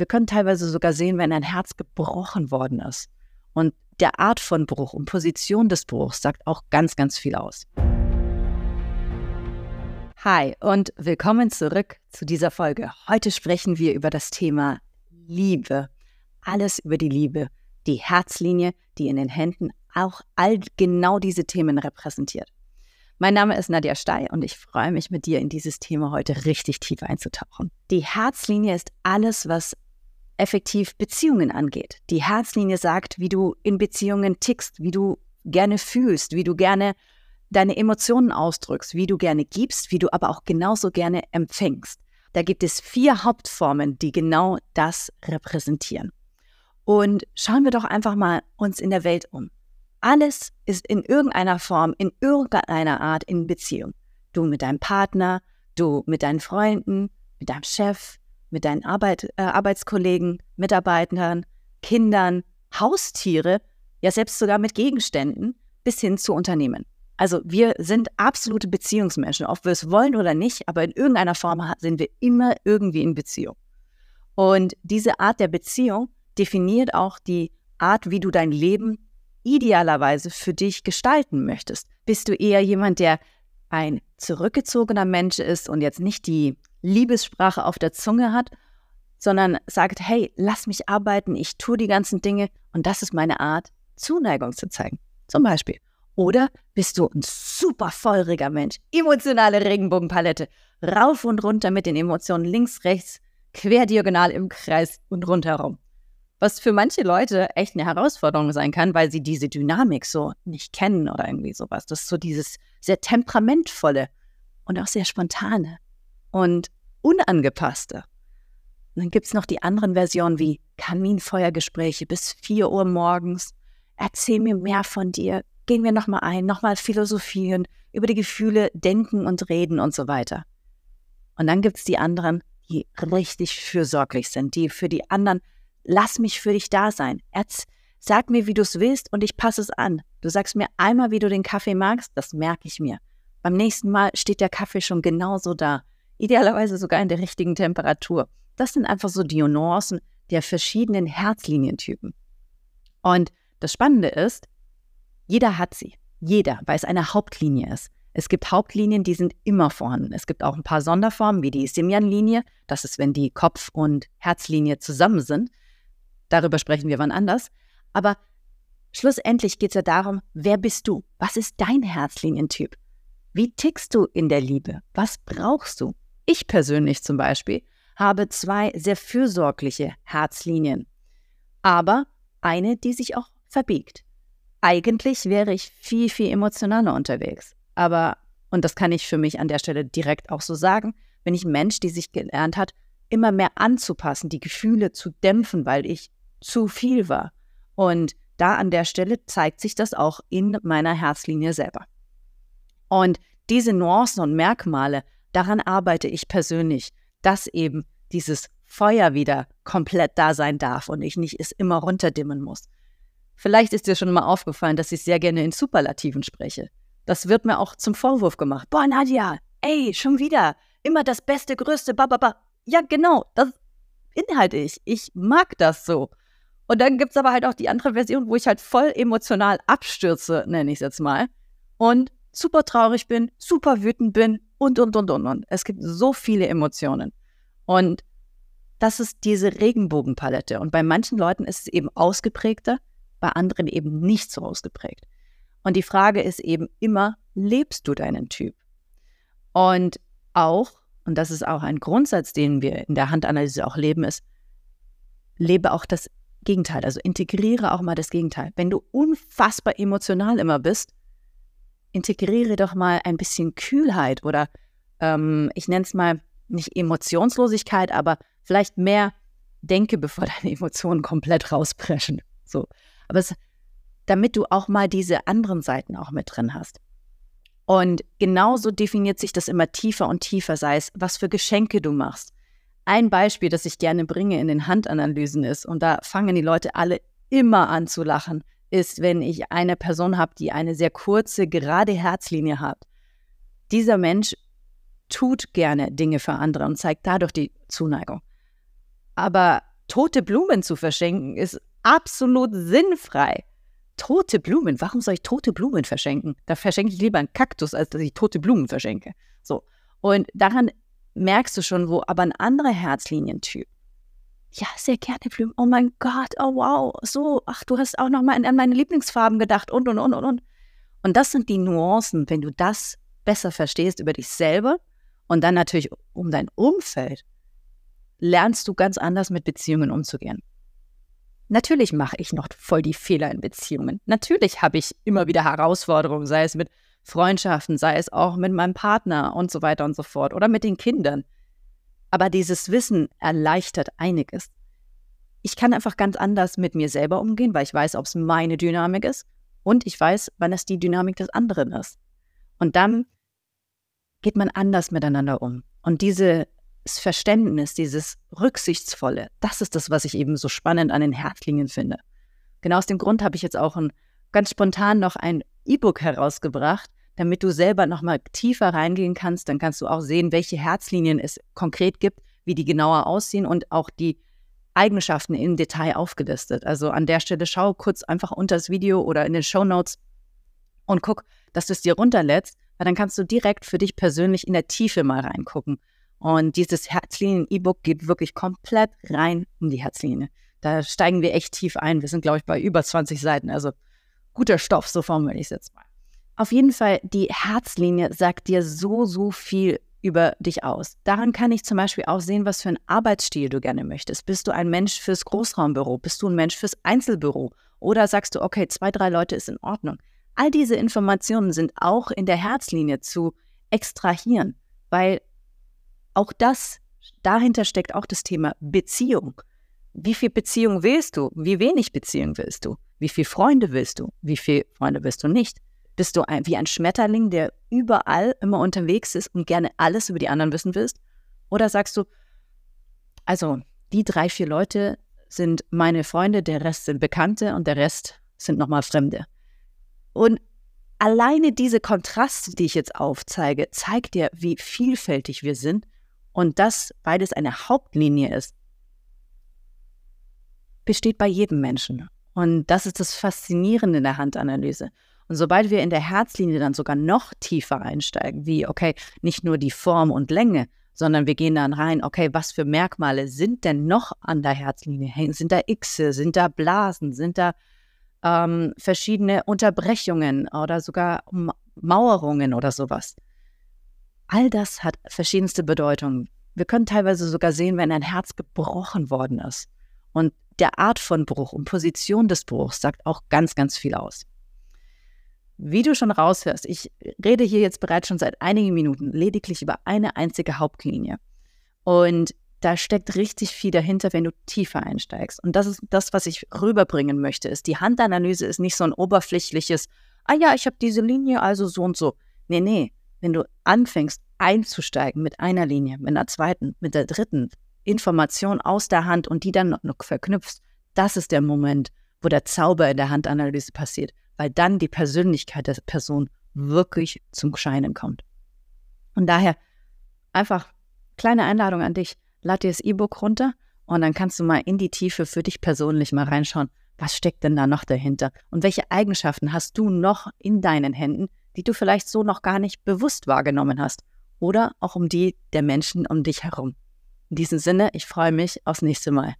wir können teilweise sogar sehen, wenn ein Herz gebrochen worden ist. Und der Art von Bruch und Position des Bruchs sagt auch ganz, ganz viel aus. Hi und willkommen zurück zu dieser Folge. Heute sprechen wir über das Thema Liebe. Alles über die Liebe. Die Herzlinie, die in den Händen auch all genau diese Themen repräsentiert. Mein Name ist Nadja Stey und ich freue mich mit dir in dieses Thema heute richtig tief einzutauchen. Die Herzlinie ist alles, was effektiv Beziehungen angeht. Die Herzlinie sagt, wie du in Beziehungen tickst, wie du gerne fühlst, wie du gerne deine Emotionen ausdrückst, wie du gerne gibst, wie du aber auch genauso gerne empfängst. Da gibt es vier Hauptformen, die genau das repräsentieren. Und schauen wir doch einfach mal uns in der Welt um. Alles ist in irgendeiner Form, in irgendeiner Art in Beziehung. Du mit deinem Partner, du mit deinen Freunden, mit deinem Chef, mit deinen Arbeit, äh, Arbeitskollegen, Mitarbeitern, Kindern, Haustiere, ja selbst sogar mit Gegenständen bis hin zu Unternehmen. Also wir sind absolute Beziehungsmenschen, ob wir es wollen oder nicht, aber in irgendeiner Form sind wir immer irgendwie in Beziehung. Und diese Art der Beziehung definiert auch die Art, wie du dein Leben idealerweise für dich gestalten möchtest. Bist du eher jemand, der ein zurückgezogener Mensch ist und jetzt nicht die Liebessprache auf der Zunge hat, sondern sagt, hey, lass mich arbeiten, ich tue die ganzen Dinge und das ist meine Art, Zuneigung zu zeigen. Zum Beispiel. Oder bist du ein super feuriger Mensch, emotionale Regenbogenpalette, rauf und runter mit den Emotionen links, rechts, querdiagonal im Kreis und rundherum was für manche Leute echt eine Herausforderung sein kann, weil sie diese Dynamik so nicht kennen oder irgendwie sowas. Das ist so dieses sehr temperamentvolle und auch sehr spontane und unangepasste. Und dann gibt es noch die anderen Versionen wie Kaminfeuergespräche bis 4 Uhr morgens. Erzähl mir mehr von dir. Gehen wir nochmal ein, nochmal philosophieren, über die Gefühle denken und reden und so weiter. Und dann gibt es die anderen, die richtig fürsorglich sind, die für die anderen lass mich für dich da sein. Erz, sag mir, wie du es willst und ich passe es an. Du sagst mir einmal, wie du den Kaffee magst, das merke ich mir. Beim nächsten Mal steht der Kaffee schon genauso da. Idealerweise sogar in der richtigen Temperatur. Das sind einfach so die Nuancen der verschiedenen Herzlinientypen. Und das Spannende ist, jeder hat sie. Jeder, weil es eine Hauptlinie ist. Es gibt Hauptlinien, die sind immer vorhanden. Es gibt auch ein paar Sonderformen, wie die Simian-Linie. Das ist, wenn die Kopf- und Herzlinie zusammen sind. Darüber sprechen wir wann anders. Aber schlussendlich geht es ja darum, wer bist du? Was ist dein Herzlinientyp? Wie tickst du in der Liebe? Was brauchst du? Ich persönlich zum Beispiel habe zwei sehr fürsorgliche Herzlinien, aber eine, die sich auch verbiegt. Eigentlich wäre ich viel, viel emotionaler unterwegs. Aber, und das kann ich für mich an der Stelle direkt auch so sagen, bin ich ein Mensch, die sich gelernt hat, immer mehr anzupassen, die Gefühle zu dämpfen, weil ich zu viel war. Und da an der Stelle zeigt sich das auch in meiner Herzlinie selber. Und diese Nuancen und Merkmale, daran arbeite ich persönlich, dass eben dieses Feuer wieder komplett da sein darf und ich nicht es immer runterdimmen muss. Vielleicht ist dir schon mal aufgefallen, dass ich sehr gerne in Superlativen spreche. Das wird mir auch zum Vorwurf gemacht. Boah, Nadja, ey, schon wieder. Immer das Beste, Größte, bababa. Ja, genau, das inhalte ich. Ich mag das so. Und dann gibt es aber halt auch die andere Version, wo ich halt voll emotional abstürze, nenne ich es jetzt mal. Und super traurig bin, super wütend bin und, und, und, und, und. Es gibt so viele Emotionen. Und das ist diese Regenbogenpalette. Und bei manchen Leuten ist es eben ausgeprägter, bei anderen eben nicht so ausgeprägt. Und die Frage ist eben immer, lebst du deinen Typ? Und auch, und das ist auch ein Grundsatz, den wir in der Handanalyse auch leben, ist, lebe auch das Gegenteil. Also integriere auch mal das Gegenteil. Wenn du unfassbar emotional immer bist, integriere doch mal ein bisschen Kühlheit oder ähm, ich nenne es mal nicht Emotionslosigkeit, aber vielleicht mehr denke, bevor deine Emotionen komplett rauspreschen. So. Aber es, damit du auch mal diese anderen Seiten auch mit drin hast. Und genauso definiert sich das immer tiefer und tiefer, sei es, was für Geschenke du machst, ein Beispiel, das ich gerne bringe in den Handanalysen ist, und da fangen die Leute alle immer an zu lachen, ist, wenn ich eine Person habe, die eine sehr kurze, gerade Herzlinie hat. Dieser Mensch tut gerne Dinge für andere und zeigt dadurch die Zuneigung. Aber tote Blumen zu verschenken ist absolut sinnfrei. Tote Blumen, warum soll ich tote Blumen verschenken? Da verschenke ich lieber einen Kaktus, als dass ich tote Blumen verschenke. So. Und daran merkst du schon, wo aber ein anderer Herzlinientyp. Ja, sehr gerne Blumen. Oh mein Gott, oh wow, so, ach, du hast auch noch mal an meine Lieblingsfarben gedacht und und und und und. Und das sind die Nuancen, wenn du das besser verstehst über dich selber und dann natürlich um dein Umfeld, lernst du ganz anders mit Beziehungen umzugehen. Natürlich mache ich noch voll die Fehler in Beziehungen. Natürlich habe ich immer wieder Herausforderungen, sei es mit Freundschaften, sei es auch mit meinem Partner und so weiter und so fort oder mit den Kindern. Aber dieses Wissen erleichtert einiges. Ich kann einfach ganz anders mit mir selber umgehen, weil ich weiß, ob es meine Dynamik ist und ich weiß, wann es die Dynamik des anderen ist. Und dann geht man anders miteinander um. Und dieses Verständnis, dieses Rücksichtsvolle, das ist das, was ich eben so spannend an den Herzlingen finde. Genau aus dem Grund habe ich jetzt auch ein, ganz spontan noch ein E-Book herausgebracht, damit du selber nochmal tiefer reingehen kannst. Dann kannst du auch sehen, welche Herzlinien es konkret gibt, wie die genauer aussehen und auch die Eigenschaften im Detail aufgelistet. Also an der Stelle schau kurz einfach unter das Video oder in den Show Notes und guck, dass du es dir runterlädst, weil dann kannst du direkt für dich persönlich in der Tiefe mal reingucken. Und dieses Herzlinien-E-Book geht wirklich komplett rein um die Herzlinie. Da steigen wir echt tief ein. Wir sind, glaube ich, bei über 20 Seiten. Also guter Stoff, so formuliere ich es jetzt mal. Auf jeden Fall, die Herzlinie sagt dir so, so viel über dich aus. Daran kann ich zum Beispiel auch sehen, was für einen Arbeitsstil du gerne möchtest. Bist du ein Mensch fürs Großraumbüro? Bist du ein Mensch fürs Einzelbüro? Oder sagst du, okay, zwei, drei Leute ist in Ordnung? All diese Informationen sind auch in der Herzlinie zu extrahieren, weil auch das, dahinter steckt auch das Thema Beziehung. Wie viel Beziehung willst du? Wie wenig Beziehung willst du? Wie viele Freunde willst du? Wie viele Freunde willst du nicht? Bist du ein, wie ein Schmetterling, der überall immer unterwegs ist und gerne alles über die anderen wissen willst? Oder sagst du, also die drei, vier Leute sind meine Freunde, der Rest sind Bekannte und der Rest sind nochmal Fremde. Und alleine diese Kontraste, die ich jetzt aufzeige, zeigt dir, wie vielfältig wir sind und das beides eine Hauptlinie ist, besteht bei jedem Menschen. Und das ist das Faszinierende in der Handanalyse. Und sobald wir in der Herzlinie dann sogar noch tiefer einsteigen, wie, okay, nicht nur die Form und Länge, sondern wir gehen dann rein, okay, was für Merkmale sind denn noch an der Herzlinie Sind da Xe, sind da Blasen, sind da ähm, verschiedene Unterbrechungen oder sogar Mauerungen oder sowas? All das hat verschiedenste Bedeutungen. Wir können teilweise sogar sehen, wenn ein Herz gebrochen worden ist. Und der Art von Bruch und Position des Bruchs sagt auch ganz, ganz viel aus. Wie du schon raushörst, ich rede hier jetzt bereits schon seit einigen Minuten lediglich über eine einzige Hauptlinie. Und da steckt richtig viel dahinter, wenn du tiefer einsteigst. Und das ist das, was ich rüberbringen möchte, ist, die Handanalyse ist nicht so ein oberflächliches, ah ja, ich habe diese Linie, also so und so. Nee, nee, wenn du anfängst einzusteigen mit einer Linie, mit einer zweiten, mit der dritten, Information aus der Hand und die dann noch verknüpfst, das ist der Moment, wo der Zauber in der Handanalyse passiert, weil dann die Persönlichkeit der Person wirklich zum Scheinen kommt. Und daher einfach kleine Einladung an dich, lad dir das E-Book runter und dann kannst du mal in die Tiefe für dich persönlich mal reinschauen, was steckt denn da noch dahinter und welche Eigenschaften hast du noch in deinen Händen, die du vielleicht so noch gar nicht bewusst wahrgenommen hast oder auch um die der Menschen um dich herum. In diesem Sinne, ich freue mich aufs nächste Mal.